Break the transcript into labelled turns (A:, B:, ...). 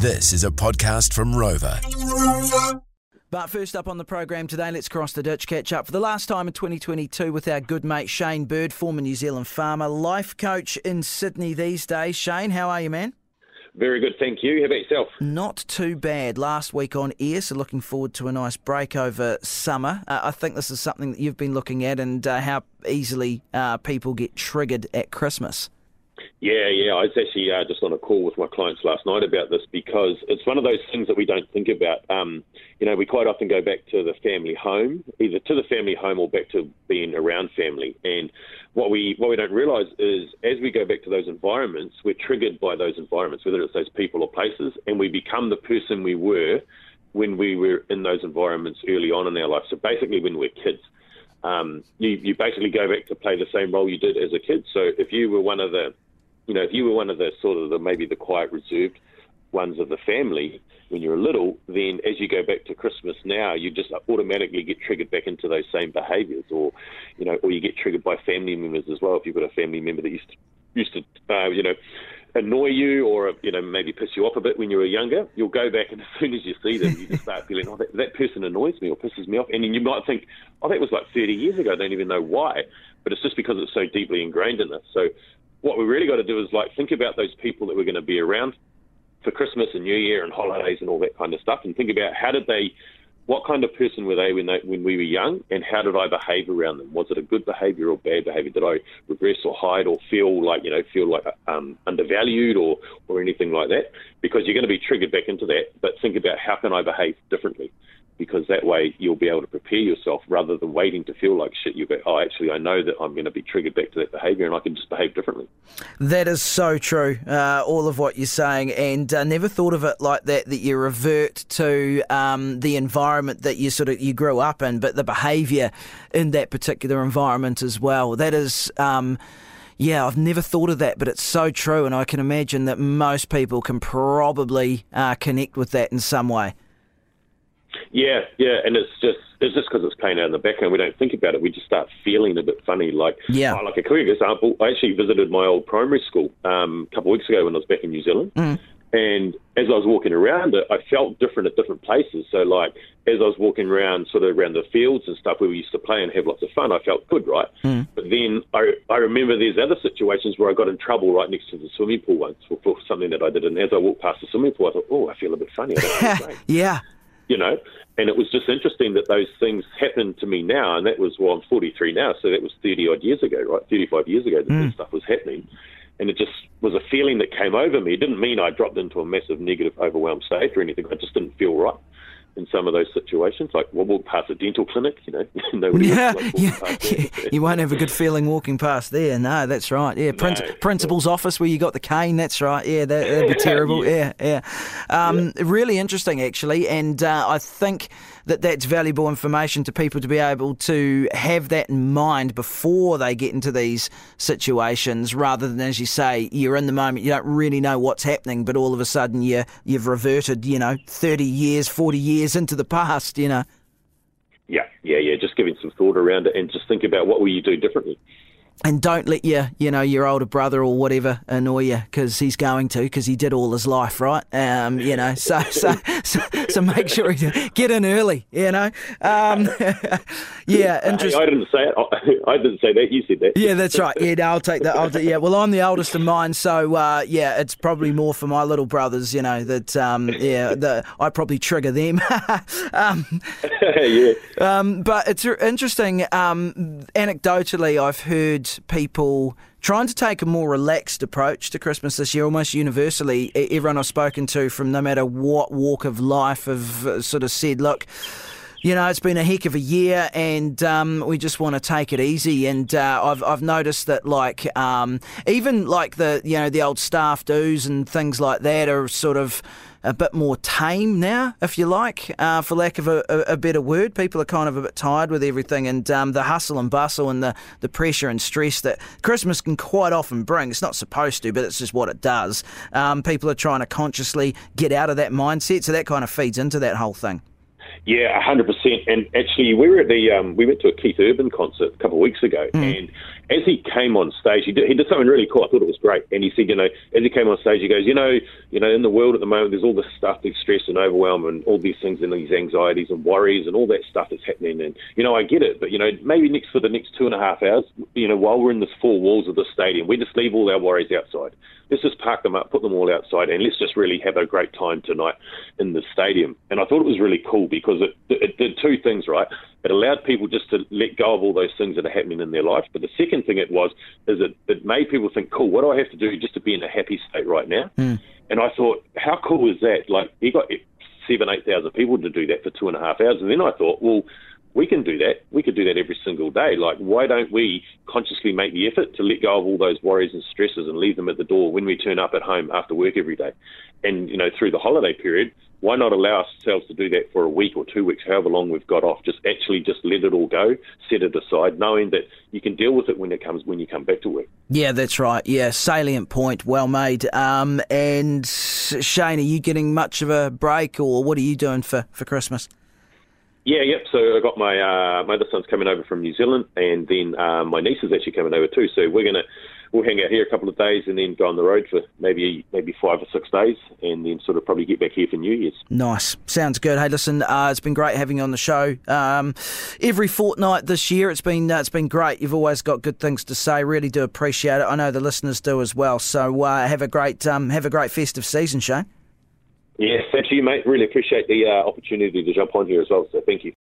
A: This is a podcast from Rova.
B: But first up on the program today, let's cross the ditch, catch up for the last time in 2022 with our good mate Shane Bird, former New Zealand farmer, life coach in Sydney these days. Shane, how are you, man?
C: Very good, thank you. How about yourself?
B: Not too bad. Last week on air, so looking forward to a nice break over summer. Uh, I think this is something that you've been looking at and uh, how easily uh, people get triggered at Christmas.
C: Yeah, yeah. I was actually uh, just on a call with my clients last night about this because it's one of those things that we don't think about. Um, you know, we quite often go back to the family home, either to the family home or back to being around family. And what we what we don't realise is, as we go back to those environments, we're triggered by those environments, whether it's those people or places, and we become the person we were when we were in those environments early on in our life. So basically, when we're kids. Um, you, you basically go back to play the same role you did as a kid. So if you were one of the you know, if you were one of the sort of the maybe the quiet, reserved ones of the family when you were little, then as you go back to Christmas now, you just automatically get triggered back into those same behaviours, or you know, or you get triggered by family members as well. If you've got a family member that used to used to, uh, you know, annoy you or you know maybe piss you off a bit when you were younger, you'll go back and as soon as you see them, you just start feeling, oh, that, that person annoys me or pisses me off, and then you might think, oh, that was like 30 years ago. I don't even know why, but it's just because it's so deeply ingrained in us. So what we really got to do is like think about those people that we're going to be around for Christmas and New Year and holidays and all that kind of stuff, and think about how did they, what kind of person were they when they when we were young, and how did I behave around them? Was it a good behaviour or bad behaviour? Did I regress or hide or feel like you know feel like um, undervalued or or anything like that? Because you're going to be triggered back into that. But think about how can I behave differently because that way you'll be able to prepare yourself rather than waiting to feel like shit. You go, oh, actually, I know that I'm going to be triggered back to that behaviour and I can just behave differently.
B: That is so true, uh, all of what you're saying, and uh, never thought of it like that. That you revert to um, the environment that you sort of you grew up in, but the behaviour in that particular environment as well. That is. Um, yeah, I've never thought of that, but it's so true, and I can imagine that most people can probably uh, connect with that in some way.
C: Yeah, yeah, and it's just it's just because it's playing out in the background. We don't think about it. We just start feeling a bit funny. Like,
B: yeah.
C: Oh, like a quick example, I actually visited my old primary school um, a couple of weeks ago when I was back in New Zealand.
B: Mm.
C: And as I was walking around it, I felt different at different places. So, like, as I was walking around, sort of around the fields and stuff where we used to play and have lots of fun, I felt good, right?
B: Mm.
C: But then I, I remember there's other situations where I got in trouble right next to the swimming pool once for, for something that I did. And as I walked past the swimming pool, I thought, oh, I feel a bit funny.
B: yeah
C: you know, and it was just interesting that those things happened to me now, and that was well, I'm 43 now, so that was 30 odd years ago, right? 35 years ago that mm. this stuff was happening, and it just was a feeling that came over me. It didn't mean I dropped into a massive negative, overwhelmed state or anything. I just didn't feel right in some of those situations. Like we'll walk past a dental clinic, you know, nobody
B: yeah, like yeah. you won't have a good feeling walking past there. No, that's right. Yeah, no, principal's no. office where you got the cane. That's right. Yeah, that, would be terrible. yeah, yeah. yeah. Um. Really interesting, actually, and uh, I think that that's valuable information to people to be able to have that in mind before they get into these situations rather than as you say you're in the moment you don't really know what's happening but all of a sudden you you've reverted you know 30 years 40 years into the past you know.
C: Yeah yeah yeah just giving some thought around it and just think about what will you do differently
B: and don't let your you know your older brother or whatever annoy you because he's going to because he did all his life right? Um, you know so so, so so make sure you get in early you know? Um, yeah interesting.
C: I didn't say it. I didn't say that. You said that.
B: Yeah that's right. Yeah no, I'll take that. I'll yeah well I'm the oldest of mine so uh, yeah it's probably more for my little brothers you know that um, yeah the, I probably trigger them. Um,
C: yeah.
B: um, but it's interesting um, anecdotally I've heard people trying to take a more relaxed approach to Christmas this year, almost universally. Everyone I've spoken to, from no matter what walk of life, have uh, sort of said, look, you know, it's been a heck of a year, and um, we just want to take it easy. And uh, I've I've noticed that like um, even like the you know the old staff dues and things like that are sort of a bit more tame now, if you like, uh, for lack of a, a, better word. People are kind of a bit tired with everything and um, the hustle and bustle and the, the pressure and stress that Christmas can quite often bring. It's not supposed to, but it's just what it does. Um, people are trying to consciously get out of that mindset, so that kind of feeds into that whole thing.
C: Yeah, hundred percent. And actually, we were at the um, we went to a Keith Urban concert a couple of weeks ago, mm. and as he came on stage, he did, he did something really cool. I thought it was great, and he said, you know, as he came on stage, he goes, you know, you know, in the world at the moment, there's all this stuff, there's stress and overwhelm, and all these things, and these anxieties and worries, and all that stuff that's happening. And you know, I get it, but you know, maybe next for the next two and a half hours, you know, while we're in the four walls of the stadium, we just leave all our worries outside. Let's just park them up, put them all outside, and let's just really have a great time tonight in the stadium. And I thought it was really cool because it, it did two things, right? It allowed people just to let go of all those things that are happening in their life. But the second thing it was is it, it made people think, cool, what do I have to do just to be in a happy state right now?
B: Mm.
C: And I thought, how cool is that? Like, he got seven, eight thousand people to do that for two and a half hours. And then I thought, well, we can do that. We could do that every single day. Like, why don't we consciously make the effort to let go of all those worries and stresses and leave them at the door when we turn up at home after work every day? And, you know, through the holiday period, why not allow ourselves to do that for a week or two weeks, however long we've got off? Just actually just let it all go, set it aside, knowing that you can deal with it when it comes when you come back to work.
B: Yeah, that's right. Yeah, salient point, well made. Um, and Shane, are you getting much of a break, or what are you doing for, for Christmas?
C: Yeah, yep. So I got my uh, my other son's coming over from New Zealand, and then uh, my niece is actually coming over too. So we're gonna we'll hang out here a couple of days, and then go on the road for maybe maybe five or six days, and then sort of probably get back here for New Year's.
B: Nice, sounds good. Hey, listen, uh, it's been great having you on the show. Um, every fortnight this year, it's been uh, it's been great. You've always got good things to say. Really do appreciate it. I know the listeners do as well. So uh, have a great um, have a great festive season, Shane.
C: Yes, thank you, mate. Really appreciate the uh, opportunity to jump on here as well. So thank you.